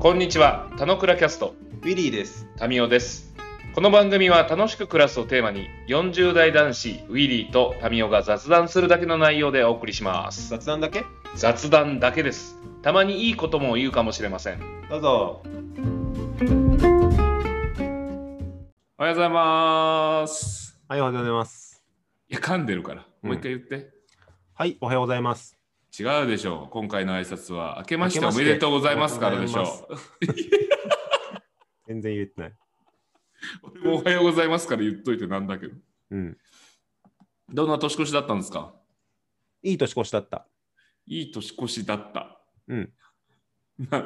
こんにちは、田野倉キャスト、ウィリーです。タミオです。この番組は楽しく暮らすをテーマに、40代男子、ウィリーとタミオが雑談するだけの内容でお送りします。雑談だけ？雑談だけです。たまにいいことも言うかもしれません。どうぞ。おはようございます。はい、おはようございます。いや、噛んでるから。もう一回言って。はい、おはようございます。違うでしょう。今回の挨拶は、明けましておめでとうございますからでしょう 全然言ってない。う。俺もおはようございますから言っといてなんだけど。うん。どんな年越しだったんですか？いい年越しだった。いい年越しだった。うん。な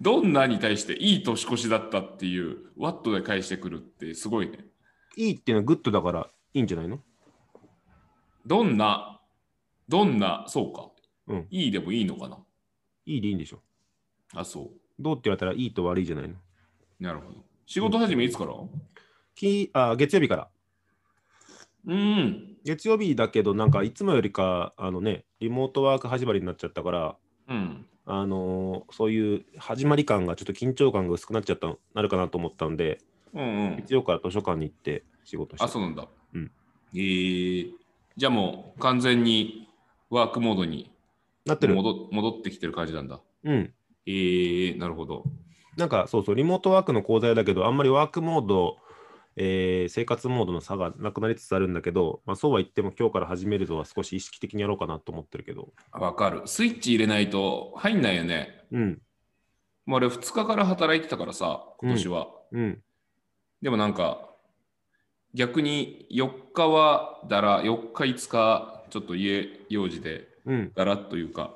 どんなに対していい年越しだったっていう、ワットで返してくるってすごいね。いいっていうのは good だからいいんじゃないの？どんな、どんな、そうか。うんいいでもいいのかな？いいでいいんでしょ。あ、そどうって言われたらいいと悪いじゃないのう。なるほど。仕事始めいつから？きあ月曜日から。うん。月曜日だけど、なんかいつもよりか、あのね、リモートワーク始まりになっちゃったから、うん。あのーそういう始まり感がちょっと緊張感が薄くなっちゃったなるかなと思ったんで、うんうん。月曜から図書館に行って仕事して。あ、そうなんだ。うん。えー、じゃあもう完全にワークモードになってる。戻戻ってきてる感じなんだ。うん。えー、なるほど。なんかそうそう、リモートワークの講座だけど、あんまりワークモード、えー生活モードの差がなくなりつつあるんだけど、まあ、そうは言っても今日から始めるのは少し意識的にやろうかなと思ってるけど。わかる。スイッチ入れないと入んないよね。うん、もう俺2日から働いてたからさ、今年は。うん、でもなんか、逆に4日はだら、4日5日、ちょっと家用事でうん。だらっというか、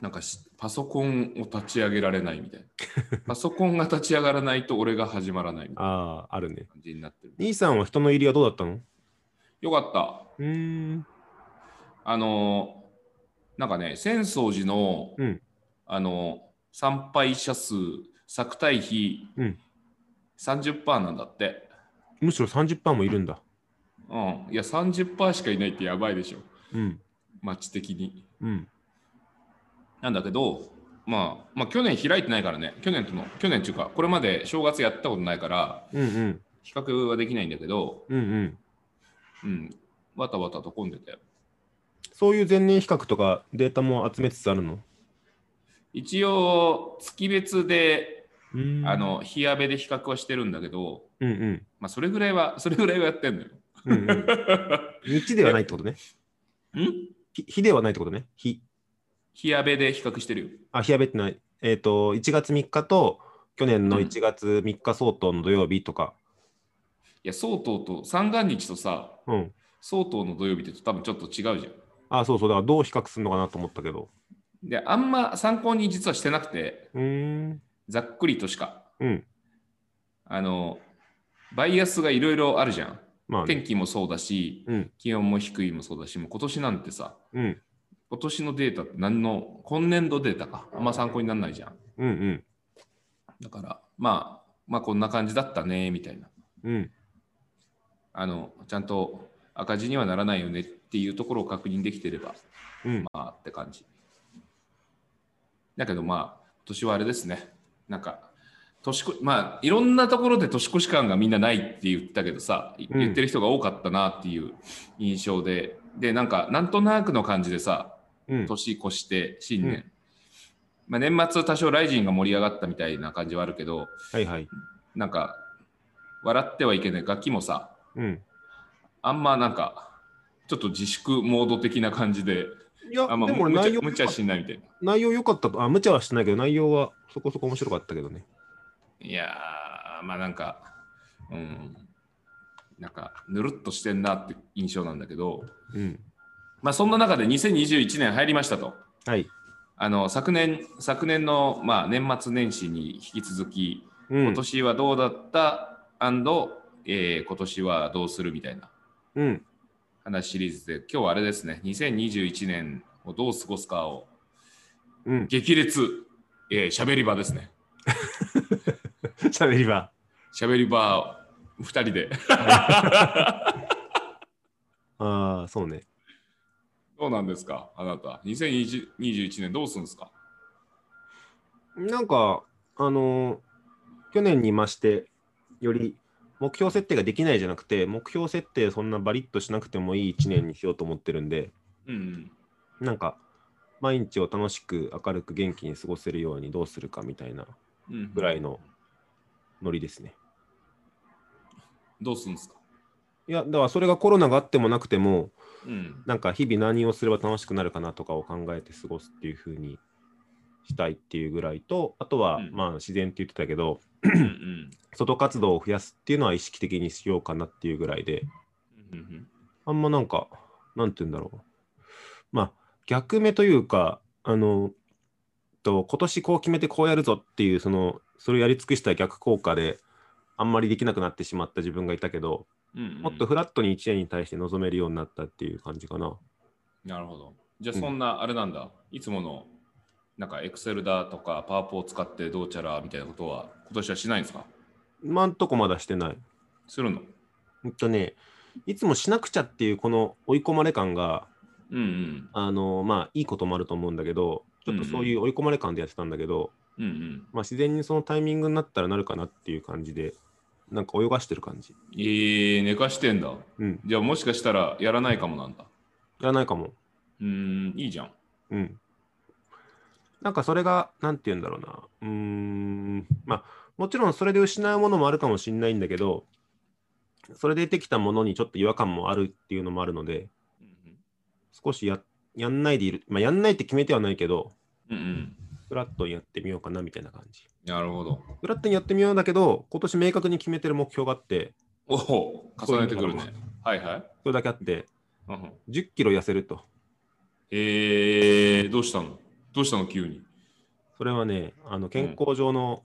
なんかしパソコンを立ち上げられないみたいな。パソコンが立ち上がらないと俺が始まらないみたいなああ、あるね。感じになってる。兄さんは人の入りはどうだったの？よかった。うーん。あのーなんかね、浅草寺の、うんあのー参拝者数、作対比、うん30%なんだって。むしろ30%もいるんだ。うん。いや、30%しかいないってやばいでしょ。うん。街的に。うん。なんだけど、まあ、まあ、去年開いてないからね、去年との、去年っていうか、これまで正月やったことないから、うんうん。比較はできないんだけど、うんうん。うん、わたわたと混んでたよ。そういう前年比較とかデータも集めつつあるの？一応、月別で、うーんあ、の、日やべで比較はしてるんだけど、うんうん。まあ、それぐらいは、それぐらいはやってんのよ。うんうん、日ではないってことね。ん？日日ではないってことね。日。日やべで比較してるよ。あ、日やべってない。えっ、と、1月3日と去年の1月3日相当の土曜日とか。いや、総統と三元日とさ、うん。総統の土曜日って多分ちょっと違うじゃん。あ、そうそう。だからどう比較するのかなと思ったけど。で、あんま参考に実はしてなくて、うーん。ざっくりとしか。うん。あの、バイアスがいろいろあるじゃん。まあ、ね。天気もそうだし、うん。気温も低いもそうだし、もう今年なんてさ、うん。今年のデータって何の、今年度データか。あんま参考にならないじゃん。うんうん。だから、まあ、まあこんな感じだったね、みたいな。うん。あの、ちゃんと赤字にはならないよねっていうところを確認できてれば、うん。まあって感じ。だけどまあ、今年はあれですね。なんか、年越まあ、いろんなところで年越し感がみんなないって言ったけどさ、言ってる人が多かったなっていう印象で、で、なんか、なんとなくの感じでさ、うん。年越して新年。うんまあ、年末多少ライジンが盛り上がったみたいな感じはあるけど、はいはい。なんか、笑ってはいけない楽器もさ、うん。あんまなんか、ちょっと自粛モード的な感じで、いや、あんまでも内容無茶しないみたいな。内容良かったと。あ、無茶はしてないけど、内容はそこそこ面白かったけどね。いやー、まあなんか、うん、なんか、ぬるっとしてんなって印象なんだけど、うん。まあそんな中で2021年入りましたと。はい。あの昨年昨年の、まあ、年末年始に引き続き、うん。今年はどうだった、えー今年はどうするみたいなうん。話シリーズで、今日はあれですね、2021年をどう過ごすかをうん。激烈、えー、しゃべり場ですね。しゃべり場。しゃべり場2人で。ああ、そうね。どうなんですか、あなた。2021年どうするんですか？なんか、あのー去年に増して、より目標設定ができないじゃなくて、目標設定そんなバリッとしなくてもいい1年にしようと思ってるんで、うんうん。なんか、毎日を楽しく明るく元気に過ごせるようにどうするかみたいなうんぐらいのノリですね。どうするんですか？いや、だからそれがコロナがあってもなくても、うん。なんか日々何をすれば楽しくなるかなとかを考えて過ごすっていう風にしたいっていうぐらいと、あとは、うんまあ自然って言ってたけど、うんうん 外活動を増やすっていうのは意識的にしようかなっていうぐらいで、うんうんあんまなんか、なんて言うんだろう。まあ逆目というか、あの、と今年こう決めてこうやるぞっていう、その、それをやり尽くした逆効果で、あんまりできなくなってしまった自分がいたけど、うんうんもっとフラットに1年に対して臨めるようになったっていう感じかな。なるほど。じゃあそんなあれなんだ、いつものなんかエクセルだとかパワポを使ってどうちゃらみたいなことは今年はしないんですか？今んとこまだしてない。するの？ほんとね、いつもしなくちゃっていうこの追い込まれ感が、うんうん。あのまあいいこともあると思うんだけど、ちょっとそういう追い込まれ感でやってたんだけど、うんうん。まあ自然にそのタイミングになったらなるかなっていう感じで、なんか泳がしてる感じ。えー、寝かしてんだ。うん。じゃあもしかしたらやらないかもなんだ。やらないかも。うーん、いいじゃん。うん。なんかそれが、なんて言うんだろうな。うーん。まあ、もちろんそれで失うものもあるかもしれないんだけど、それでできたものにちょっと違和感もあるっていうのもあるので、うん少しややんないでいる。まあ、やんないって決めてはないけど、うん。うんフラットにやってみようかなみたいな感じ。うん。なるほど。フラットにやってみようだけど、今年明確に決めてる目標があって、おお、重ねてくるね。はいはい。それだけあって、うんうん10キロ痩せると。えー、どうしたの？どうしたの？急に。それはね、あの健康上の、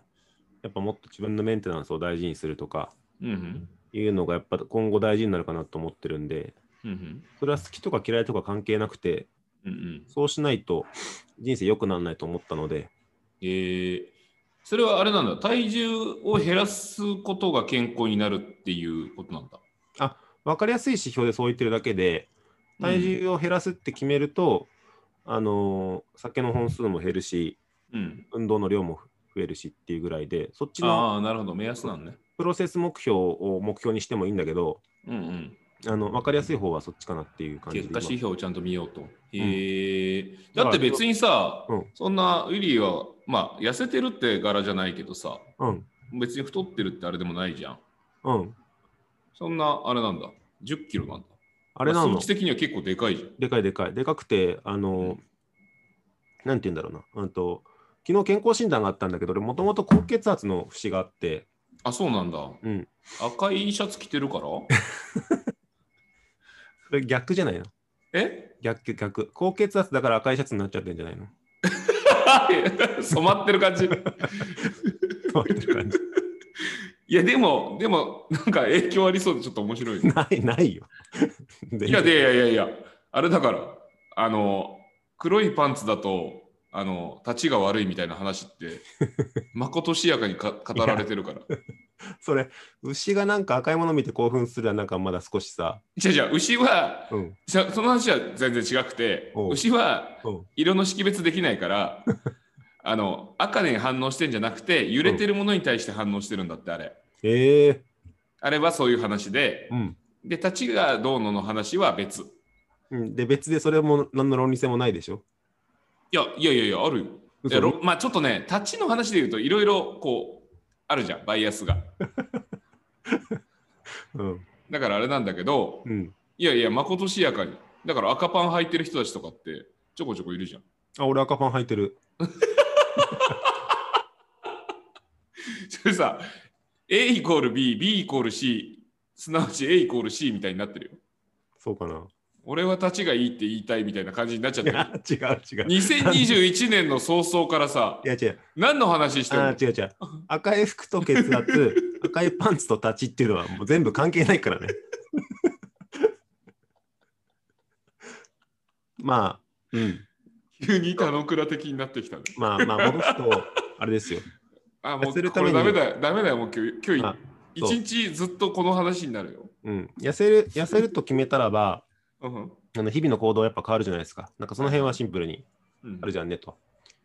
やっぱもっと自分のメンテナンスを大事にするとか、うんうん。いうのがやっぱ今後大事になるかなと思ってるんで、うんうん。それは好きとか嫌いとか関係なくて、うんうん。そうしないと人生良くならないと思ったので、えー、それはあれなんだ。体重を減らすことが健康になるっていうことなんだ。分かりやすい指標でそう言ってるだけで、体重を減らすって決めると、あのー酒の本数も減るし、うん。運動の量も増えるしっていうぐらいで、そっちのああ、なるほど。目安なんね。プロセス目標を目標にしてもいいんだけど、うんうん。あの分かりやすい方はそっちかなっていう感じで今。結果指標をちゃんと見ようと。へえだからだって別にさ、うんそんなウィリーは、まあ、痩せてるって柄じゃないけどさ、うん、別に太ってるってあれでもないじゃん。うん。そんな、あれなんだ。10キロなんだ。あれなの？ま数値的には結構でかいじゃん。でかいでかい。でかくて、あの、うんなんて言うんだろうな。うんと、昨日健康診断があったんだけど、俺もともと高血圧の節があって、あ、そうなんだ。うん。赤いシャツ着てるから？それ逆じゃないの？え？逆、逆。高血圧だから赤いシャツになっちゃってんじゃないの？染まってる感じ。そういう感じ いや、でも、でも、なんか影響ありそうでちょっと面白いね。ない、ないよ。いや、でいやいやいや、あれだから、あの、黒いパンツだと、あの、立ちが悪いみたいな話って、まことしやかにか語られてるから。それ、牛がなんか赤いもの見て興奮するはなんかまだ少しさ、じゃじゃ牛は、うん、じゃその話は全然違くて牛はう。ん、色の識別できないから、あの、赤に反応してんじゃなくて、揺れてるものに対して反応してるんだって、あれ。ええ。あれはそういう話で、うん。で、立ちがどうのの話は別。いうん、で、別でそれも何の論理性もないでしょ？や、いやいやいや、あるよ。まあちょっとね、立ちの話で言うといろいろこう、あるじゃん、バイアスが。うん。だからあれなんだけど、うん。いやいや、まことしやかに。だから赤パン履いてる人たちとかってちょこちょこいるじゃん。あ、俺赤パン履いてる。それさ、A イコール B、B イコール C、すなわち A イコール C みたいになってるよ。そうかな。俺は立ちがいいって言いたいみたいな感じになっちゃってる？いや、違う違う。2021年の早々からさい、や違う。何の話してるの？あ違う違う。赤い服と血圧、赤いパンツと立ちっていうのはもう全部関係ないからね。まあ、うん。急に田野倉的になってきたね。まあまあ、戻すと、あれですよ。あ、もう痩せるこためにれダメだよ。ダメだよ、もう今日、今まあ日一日ずっとこの話になるよ。うん。痩せる、痩せると決めたらば、うんあの日々の行動やっぱ変わるじゃないですか。なんかその辺はシンプルにうんあるじゃんねと。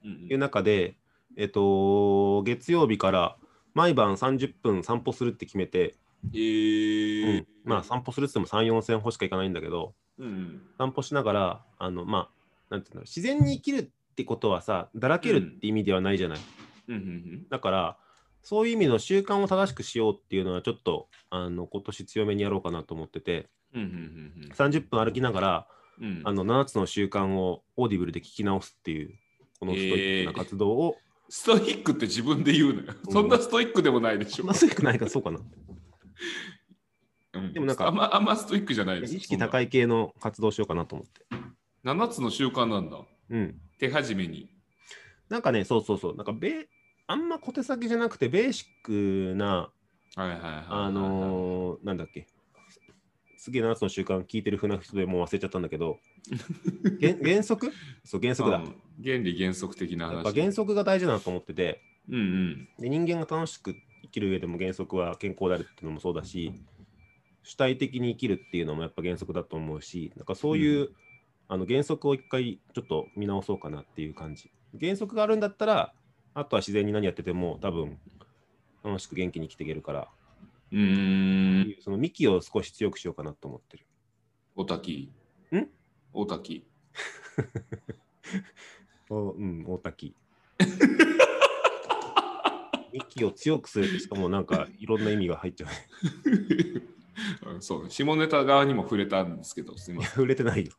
うんいう中で、えっと、月曜日から毎晩30分散歩するって決めて、えー。うん。まあ散歩するって言っても3、4千歩しか行かないんだけど、うん散歩しながら、あの、まあ、なんていうんだろう、自然に生きるってことはさ、だらけるって意味ではないじゃない。うんうん。だから、そういう意味の習慣を正しくしようっていうのは、ちょっと、あの、今年強めにやろうかなと思ってて、うんうん30分歩きながら、うんうんあの、7つの習慣を Audible で聞き直すっていう、このストイックな活動を、ストイックって自分で言うのよ。そんなストイックでもないでしょ。そんなストイックないからそうかな。うんでもなんかあんまあんまストイックじゃないです。意識高い系の活動をしようかなと思って。そんな7つの習慣なんだ。うん。手始めに。なんかね、そうそうそう、なんかべ、あんま小手先じゃなくて、ベーシックな。あのーなんだっけ、すげえ7つの習慣聞いてる風な人でもう忘れちゃったんだけど、原 原則？そう、原則だ。うん原理原則的な話。やっぱ原則が大事だなと思ってて、うんうん。で人間が楽しく生きる上でも原則は健康であるっていうのもそうだし、主体的に生きるっていうのもやっぱ原則だと思うし、なんかそういう、あの原則を一回ちょっと見直そうかなっていう感じ。原則があるんだったら、あとは自然に何やってても多分楽しく元気に生きていけるから、うーん。その幹を少し強くしようかなと思ってる。おたき。ん？おたき。おうん、大滝。幹を強くするってしかもなんかいろんな意味が入っちゃう。う んそう、下ネタ側にも触れたんですけど、すみませ触れてないよ。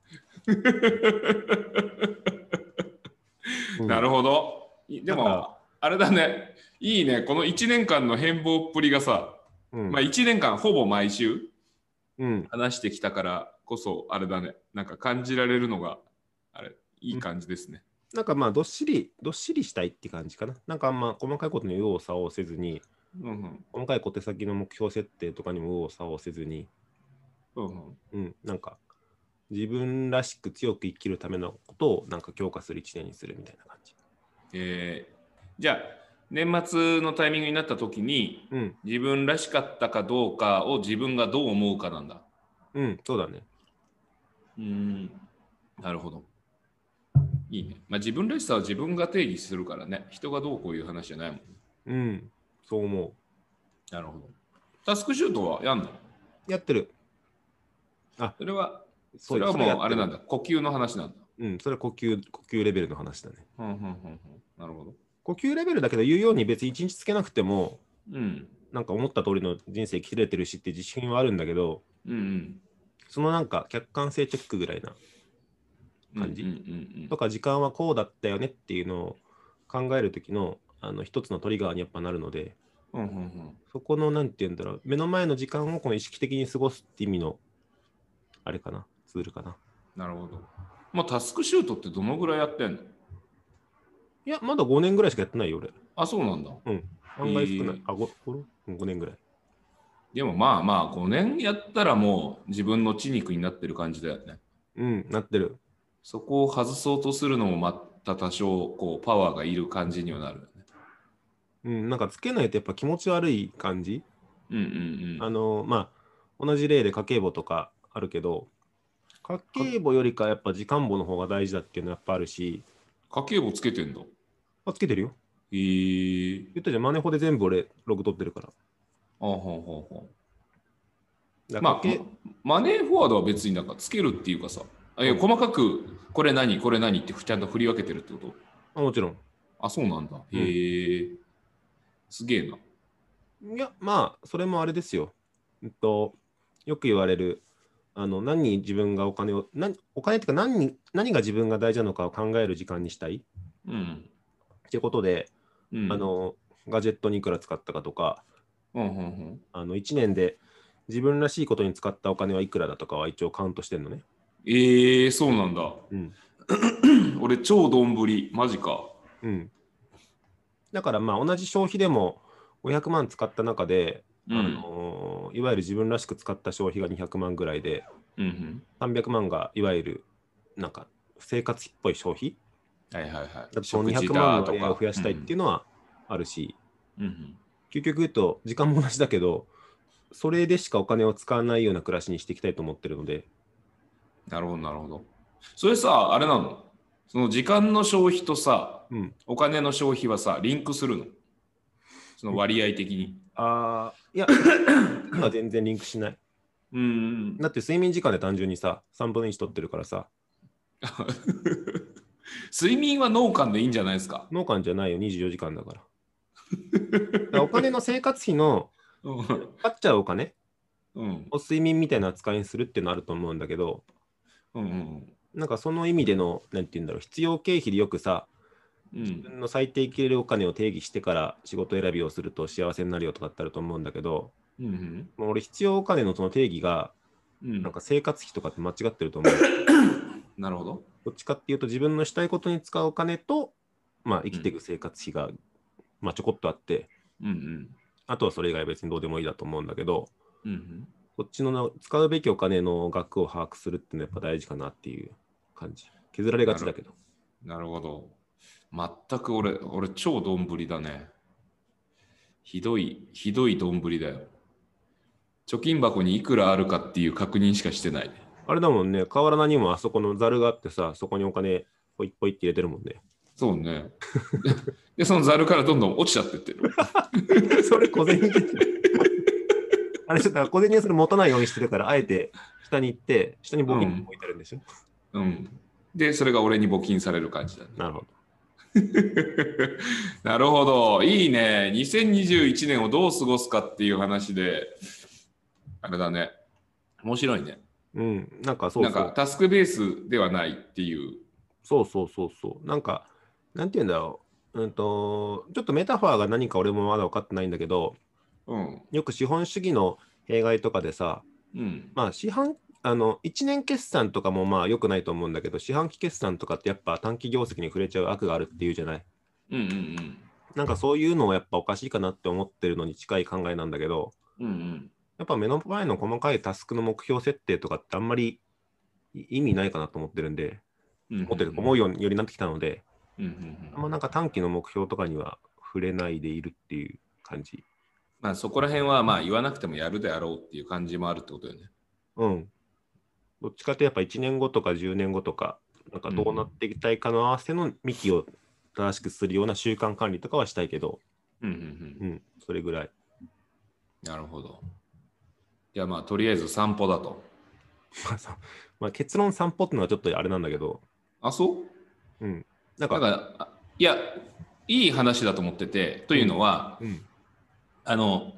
ん。なるほど。いでもあれだね。いいね。この1年間の変貌っぷりがさ、うんまあ1年間ほぼ毎週うん、話してきたからこそ、あれだね。なんか感じられるのが、あれ、いい感じですね。なんかまあどっしり、どっしりしたいって感じかな。なんかあんま細かいことに右往左往せずに、うんうん。細かい小手先の目標設定とかにも右往左往せずに、うんうんうん、なんか自分らしく強く生きるためのことをなんか強化する一年にするみたいな感じ。えーじゃあ、年末のタイミングになった時に、うん、自分らしかったかどうかを自分がどう思うかなんだ。うん、そうだね。うーん、なるほど。いいね。まあ、自分らしさは自分が定義するからね。人がどうこういう話じゃないもん。うん、そう思なるほど。タスクシュートはやんの？う。やってる。それは、そそれはもうあれなんだ。だ。呼吸の話なんだ。うん、それは呼吸、呼吸レベルの話だね。うんうんうんうんなるほど。呼吸レベルだけど言うように別に一日つけなくても、うん。なんか思った通りの人生生きれてるしって自信はあるんだけど、うんうん。そのなんか客観性チェックぐらいな感じうんうんうんとか時間はこうだったよねっていうのを考える時のあの一つのトリガーにやっぱなるのでうんうんうんそこのなんて言うんだろう目の前の時間をこの意識的に過ごすって意味のあれかなツールかななるほど。まあ、タスクシュートってどのぐらいやってんの？いやまだ5年ぐらいしかやってないよ俺あ、そうなんだ。うん案外少ない、へーあ 5, 5年ぐらいでもまあまあ、5年やったらもう自分の血肉になってる感じだよね。うんなってるそこを外そうとするのもまた多少こうパワーがいる感じにはなるよね。うんなんかつけないとやっぱ気持ち悪い感じうんうんうん。あのまあ同じ例で家計簿とかあるけど家計簿よりかやっぱ時間簿の方が大事だっていうのはやっぱあるし。家計簿つけてんだ。あつけてるよ。へえ。言ったじゃんマネホで全部俺ログ取ってるから。あほうほうほう。だからまあマネーフォワードは別になんかつけるっていうかさ、あいやうん。細かくこれ何、これ何ってちゃんと振り分けてるってこと？あもちろん。あ、そうなんだ。うん。へえ、すげえな。いやまあそれもあれですよ、えっと、よく言われるあの何に自分がお金を何お金っていうか何に何が自分が大事なのかを考える時間にしたいうん。っていうことで、うん、あ、のガジェットにいくら使ったかとかうんうんうん、あの1年で自分らしいことに使ったお金はいくらだとかは一応カウントしてんのね。ええそうなんだ。うん 俺、超丼ぶり、マジか。うん、だからまあ同じ消費でも500万使った中で、うん。あのいわゆる自分らしく使った消費が200万ぐらいでうんうん、300万がいわゆるなんか生活費っぽい消費？はいはいはい。だってその200万の割合を増やしたいっていうのはあるし、うんうん究極言うと時間も同じだけどそれでしかお金を使わないような暮らしにしていきたいと思ってるのでなるほど、なるほど。それさ、あれなの？その時間の消費とさ、うん。お金の消費はさ、リンクするの？その割合的に。ああ、いや、今全然リンクしない。うん。だって睡眠時間で単純にさ、3分の1取ってるからさ、睡眠は脳幹でいいんじゃないですか？農館じゃないよ、24時間だから。だからお金の生活費の うん。かかっちゃうお金？うん。を睡眠みたいな扱いにするっていうのあると思うんだけど、うん。うん。なんかその意味での、なんて言うんだろう、必要経費でよくさ、うん。自分の最低生きれるお金を定義してから仕事選びをすると幸せになるよとかってあると思うんだけど、うん。もう俺必要お金のその定義が、うん。なんか生活費とかって間違ってると思う。なるほど。どっちかっていうと自分のしたいことに使うお金と、まあ生きていく生活費が、まあちょこっとあって、うん。うん。あとはそれ以外は別にどうでもいいだと思うんだけど、うん。こっちのな使うべきお金の額を把握するっていうのはやっぱ大事かなっていう感じ。削られがちだけど。なるほど。全く俺、俺超丼だね。ひどい、ひどい丼だよ。貯金箱にいくらあるかっていう確認しかしてない。あれだもんね、河原菜にもあそこのザルがあってさ、そこにお金ポイッポイって入れてるもんね。そうね。で、そのザルからどんどん落ちちゃってってる。それ小銭で。あれちょっと小銭はそれ持たないようにしてるから、あえて下に行って、下に募金置いてあるんでしょ。うん。で、それが俺に募金される感じだね。なるほど。なるほど。いいね。2021年をどう過ごすかっていう話で、あれだね。面白いね。うん、なんかそうそう。なんかタスクベースではないっていう。そうそうそうそう。なんか、なんて言うんだろう。うんと、ちょっとメタファーが何か俺もまだ分かってないんだけど、うん。よく資本主義の弊害とかでさ、うん。まあ、四半あの1年決算とかもまあ良くないと思うんだけど、四半期決算とかってやっぱ短期業績に触れちゃう悪があるっていうじゃない？うんうんなんかそういうのはやっぱおかしいかなって思ってるのに近い考えなんだけど、うん。うんうん。やっぱ目の前の細かいタスクの目標設定とかってあんまり意味ないかなと思ってるんで、うんうん思ってる思うようによりなってきたので、うんうんうんあんまなんか短期の目標とかには触れないでいるっていう感じ。まあそこら辺はまあ言わなくてもやるであろうっていう感じもあるってことよね。うん。どっちかってやっぱ1年後とか10年後とか、なんかどうなっていきたいかの合わせの幹を正しくするような習慣管理とかはしたいけど、うんうんうん。うん、それぐらい。なるほど。いやまあとりあえず散歩だと。まあさまあ、結論散歩ってのはちょっとあれなんだけど、あ、そう？うん。なんか、だから、あいや、いい話だと思ってて、というのは、うん、あの、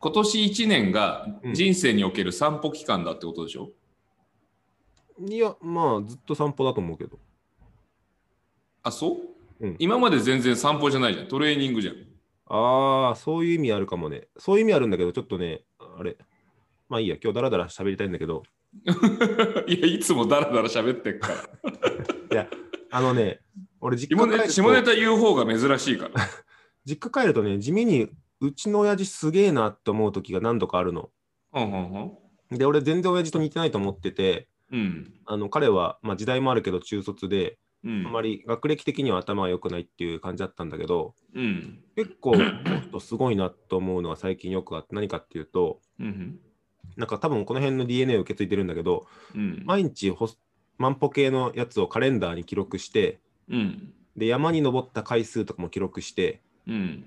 今年1年がうん人生における散歩期間だってことでしょ、いや、まあ、ずっと散歩だと思うけど。あ、そう、うん今まで全然散歩じゃないじゃん。トレーニングじゃん。ああ、そういう意味あるかもね。そういう意味あるんだけど、ちょっとね、あれ。まあいいや、今日だらだら喋りたいんだけど、いや、いつもダラダラ喋ってっから。いや、あのね、俺実下家帰るとネ下ネタ言う方が珍しいから。実家帰るとね、地味にうちの親父すげえなって思う時が何度かあるの。うんうんで、俺全然親父と似てないと思ってて、うん。うん。あの彼は、まあ、時代もあるけど中卒で、うん。あんまり学歴的には頭が良くないっていう感じだったんだけど、うん。結構、すごいなと思うのは最近よくあって、何かっていうと、うん。なんか多分この辺の DNA を受け継いでるんだけど、うん。毎日ホス万歩計のやつをカレンダーに記録して、うん。で、山に登った回数とかも記録して、うん。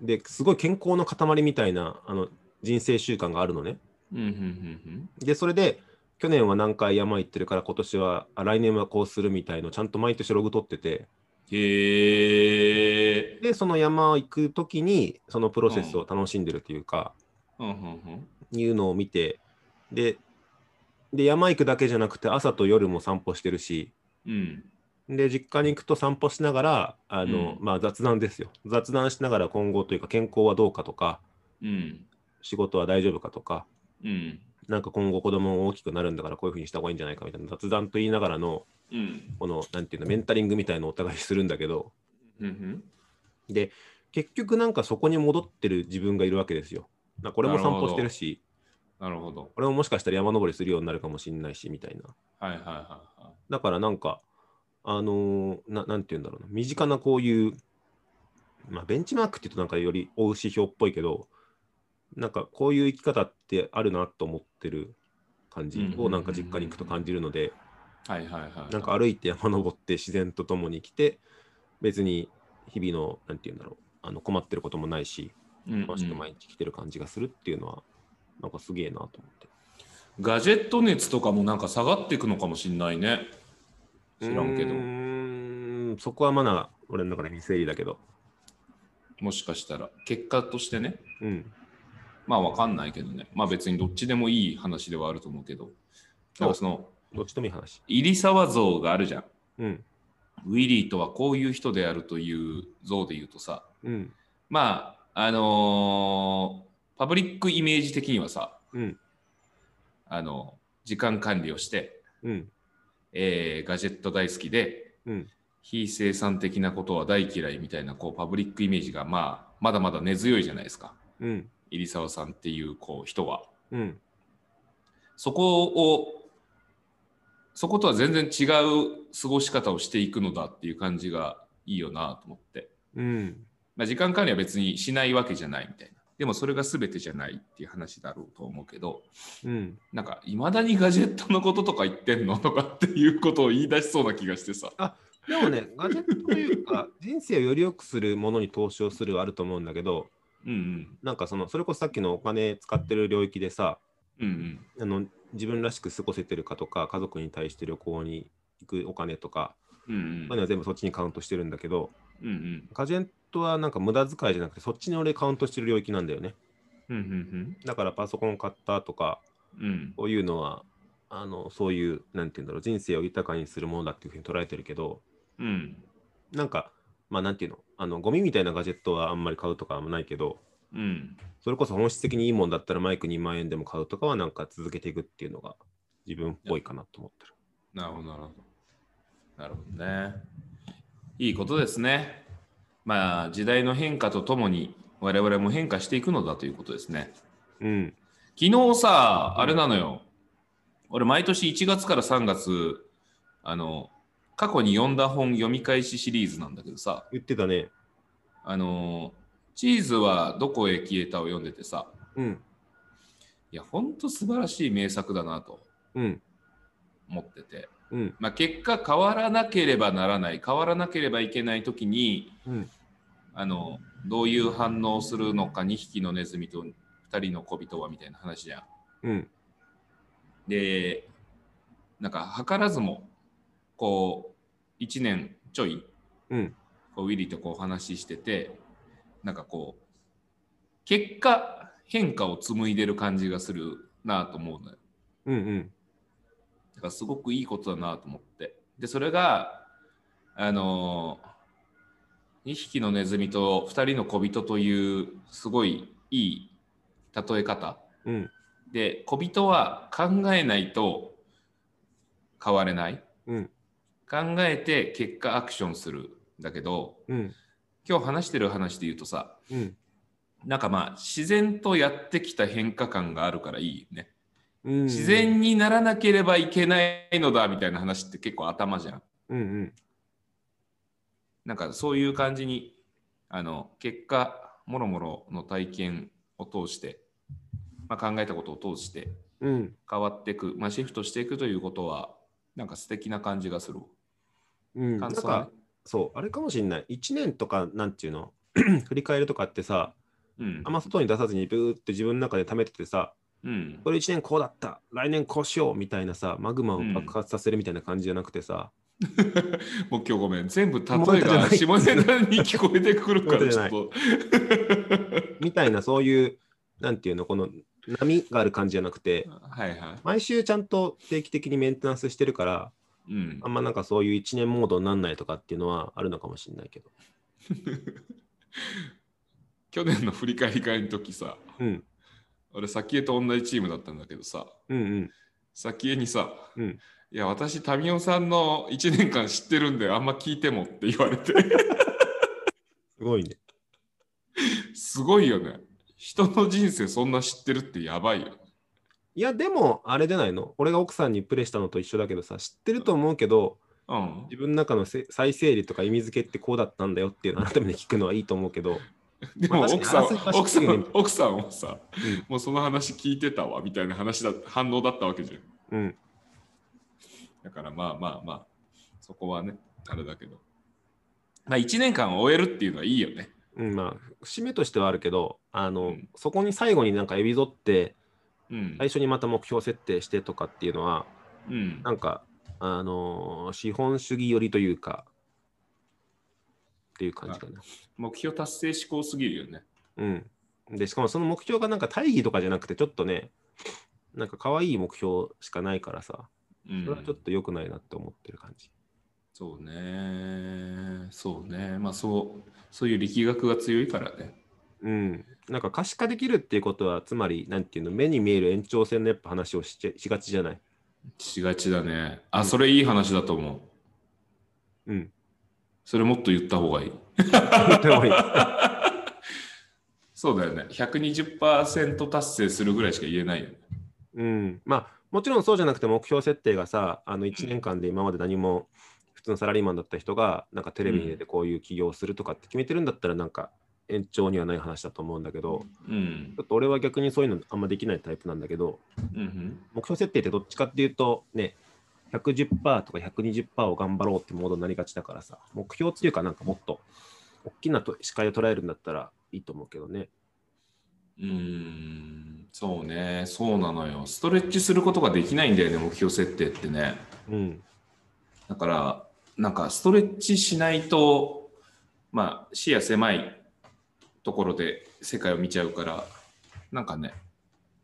ですごい健康の塊みたいなあの人生習慣があるのね。うん。うん。で、それで、去年は何回山行ってるから、今年は、あ来年はこうするみたいの、ちゃんと毎年ログ取ってて、へえ。で、その山行くときに、そのプロセスを楽しんでるというか、うんうんいうのを見て、で、で、山行くだけじゃなくて、朝と夜も散歩してるし、うん。うん。で、実家に行くと散歩しながら、あの、うんまあ雑談ですよ。雑談しながら今後というか、健康はどうかとか、うん。仕事は大丈夫かとか、うん。なんか今後子供大きくなるんだからこういうふうにした方がいいんじゃないかみたいな雑談と言いながらの、うん。この、なんていうの、メンタリングみたいのをお互いするんだけど、うん。で、結局なんかそこに戻ってる自分がいるわけですよ。なこれも散歩してるし、なるほど。これももしかしたら山登りするようになるかもしれないし、みたいな。はいはいはいはだからなんか、あのーななんて言うんだろうな、身近なこういう、まあ、ベンチマークって言うとなんかより追う指標っぽいけど、なんかこういう生き方ってあるなと思ってる感じをなんか実家に行くと感じるので、はいはいはい。なんか歩いて山登って自然と共に来て、別に日々の、なんて言うんだろう、あの困ってることもないし、楽しく毎日来てる感じがするっていうのは、なんかすげえなと思って。ガジェット熱とかもなんか下がっていくのかもしんないね。知らんけどう。ーん、そこはまだ俺の中で未整理だけど。もしかしたら、結果としてね。うん。まあわかんないけどね。まあ別にどっちでもいい話ではあると思うけど。でもその、どっちともいい話。入沢像があるじゃん。うん。ウィリーとはこういう人であるという像で言うとさ、うん。まあ、あのーパブリックイメージ的にはさ、うん。あの、時間管理をして、うん。えーガジェット大好きで、うん。非生産的なことは大嫌いみたいな、こう、パブリックイメージが、まあ、まだまだ根強いじゃないですか。うん。入沢さんっていう、こう、人は。うん。そこを、そことは全然違う過ごし方をしていくのだっていう感じがいいよなと思って。うん。まあ、時間管理は別にしないわけじゃないみたいな。でもそれが全てじゃないっていう話だろうと思うけど、うん。なんか、いまだにガジェットのこととか言ってんのとかっていうことを言い出しそうな気がしてさ。でもね、ガジェットというか、人生をより良くするものに投資をするはあると思うんだけど、うんなんかその、それこそさっきのお金使ってる領域でさ、うん。うんあの自分らしく過ごせてるかとか、家族に対して旅行に行くお金とか、うん。うんうんそういうのは全部そっちにカウントしてるんだけど、うんうん。ガジェットはなんか無駄遣いじゃなくて、そっちに俺カウントしてる領域なんだよね。うんうんだからパソコン買ったとか、うん。うん。こういうのは、あのそういう、なんて言うんだろう、人生を豊かにするものだっていうふうに捉えてるけど、うん。なんか、まあなんていうの、あのゴミみたいなガジェットはあんまり買うとかはないけど、うん。それこそ本質的にいいもんだったらマイク2万円でも買うとかはなんか続けていくっていうのが自分っぽいかなと思ってる。なるほど、なるほど。なるほどね。いいことですね。まあ、時代の変化とともに我々も変化していくのだということですね。うん。昨日さ、あれなのよ。俺、毎年1月から3月、あの、過去に読んだ本読み返しシリーズなんだけどさ、言ってたね。あの、チーズはどこへ消えたを読んでてさ、うん。いや、ほんと素晴らしい名作だなとうん。思ってて。うん。まあ、結果変わらなければならない変わらなければいけない時にうん。あのどういう反応をするのか2匹のネズミと2人の小人はみたいな話じゃん。うん。でなんか図らずもこう1年ちょいうん。こうウィリーとこう話しててなんかこう結果変化を紡いでる感じがするなと思うのよ。うん。うん。だからすごくいいことだなと思って。で、それが、あのー、2匹のネズミと2人の小人というすごいいい例え方。うん。で、小人は考えないと変われない。うん。考えて結果アクションする。だけど、うん。今日話してる話で言うとさ、うん。なんかまあ自然とやってきた変化感があるからいいよね。うん。自然にならなければいけないのだみたいな話って結構頭じゃん。うん。うん。なんかそういう感じにあの結果もろもろの体験を通して、まあ、考えたことを通してうん。変わっていく、まあ、シフトしていくということはなんか素敵な感じがする。うん。なん感想は。ねか、そう、あれかもしれない。1年とか、なんていうの？振り返るとかってさ、うん。あんま外に出さずにブーって自分の中で溜めててさ、うん。これ1年こうだった、来年こうしようみたいなさ、マグマを爆発させるみたいな感じじゃなくてさ、もう今日ごめん。全部例えが下ネタに聞こえてくるから ちょっと。みたいなそういう、なんていうの、この波がある感じじゃなくて、はいはい。毎週ちゃんと定期的にメンテナンスしてるから、うんあんまなんかそういう1年モードになんないとかっていうのはあるのかもしれないけど。去年の振り返り会の時さうん。俺先江と同じチームだったんだけどさうんうん。先江にさ、うんいや私民生さんの1年間知ってるんであんま聞いてもって言われてすごいね。すごいよね人の人生そんな知ってるってやばいよいや、でも、あれじゃないの？俺が奥さんにプレイしたのと一緒だけどさ、知ってると思うけど、うん自分の中のせ再整理とか意味付けってこうだったんだよっていうのを改めて聞くのはいいと思うけど、でも奥さん、奥さん奥さんはさ、うんもうその話聞いてたわみたいな話だ反応だったわけじゃんうん。だからまあまあまあ、そこはね、あれだけど。まあ1年間終えるっていうのはいいよね。うん、まあ、節目としてはあるけど、あの、うんそこに最後になんかエビゾって、うん。最初にまた目標設定してとかっていうのは、うんなんか、あのー資本主義寄りというか、っていう感じかな。目標達成志向すぎるよね。うん。で、しかもその目標がなんか大義とかじゃなくて、ちょっとね、なんか可愛い目標しかないからさ、うんそれはちょっと良くないなって思ってる感じ。そうね。そうね。まあそう、そういう力学が強いからね。うん。なんか可視化できるっていうことは、つまり、なんていうの、目に見える延長線のやっぱ話をしちゃしがちじゃない？しがちだね。あ、それいい話だと思う。うん。それもっと言った方がいい。言ってもいい そうだよね。120%達成するぐらいしか言えないよね。うん。まあ、もちろんそうじゃなくて目標設定がさ、あの1年間で今まで何も普通のサラリーマンだった人が、なんかテレビに出てこういう起業をするとかって決めてるんだったら、なんか延長にはない話だと思うんだけど、うんちょ。っと俺は逆にそういうのあんまできないタイプなんだけど、うん目標設定ってどっちかっていうと、ね、110%とか120%を頑張ろうってモードになりがちだからさ、目標っていうかなんかもっと大きなと視界を捉えるんだったらいいと思うけどね。うん。うん。そうね。そうなのよ。ストレッチすることができないんだよね、目標設定ってね。うん。だから、なんかストレッチしないと、まあ視野狭いところで世界を見ちゃうから、なんかね、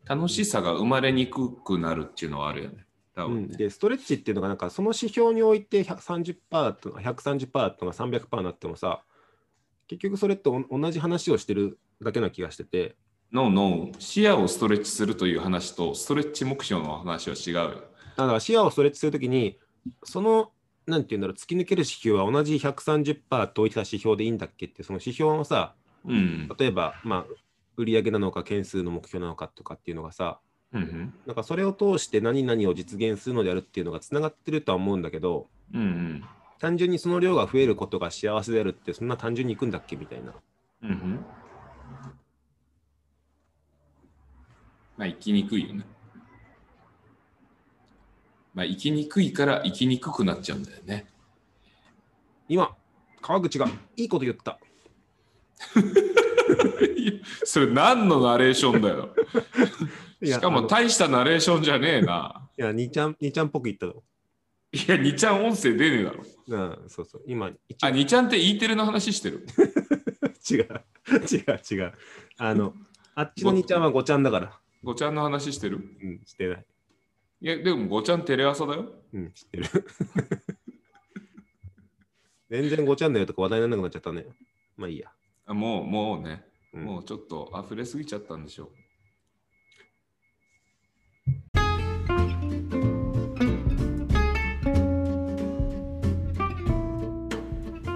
楽しさが生まれにくくなるっていうのはあるよね。多うん、分ね。で、ストレッチっていうのが、なんかその指標において130%とか130%とか300%になってもさ、結局それってお同じ話をしてるだけな気がしてて、ノーノー、視野をストレッチするという話と、ストレッチ目標の話は違うよ。だから視野をストレッチするときに、その、なんていうんだろう、突き抜ける指標は同じ130%と置いた指標でいいんだっけって、その指標のさ、うん。例えば、まあ、売上なのか、件数の目標なのかとかっていうのがさ、うんなんかそれを通して何々を実現するのであるっていうのがつながってるとは思うんだけど、うん。うん単純にその量が増えることが幸せであるって、そんな単純にいくんだっけみたいな。うん。うん。まあ、生きにくいよね。まあ、生きにくいから生きにくくなっちゃうんだよね。今、川口がいいこと言った。それ何のナレーションだよ。しかも大したナレーションじゃねえな。いや、兄ちゃん、兄ちゃんっぽく言ったの。いや、2ちゃん音声出ねえだろ。うん、そうそう。今、一あ、応2ちゃんって E テレの話してる？違う。違う、違う。あの、あっちの兄ちゃんはごちゃんだから。5ちゃんの話してる？うん、してない。いや、でも5ちゃんテレ朝だよ。うん、知ってる。全然ごちゃんだよとか話題にならなくなっちゃったね。まあいいや。あもう、もうね、うんもうちょっと溢れすぎちゃったんでしょう。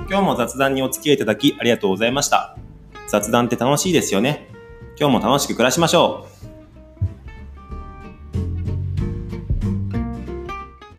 今日も雑談にお付き合いいただきありがとうございました。雑談って楽しいですよね。今日も楽しく暮らしましょう。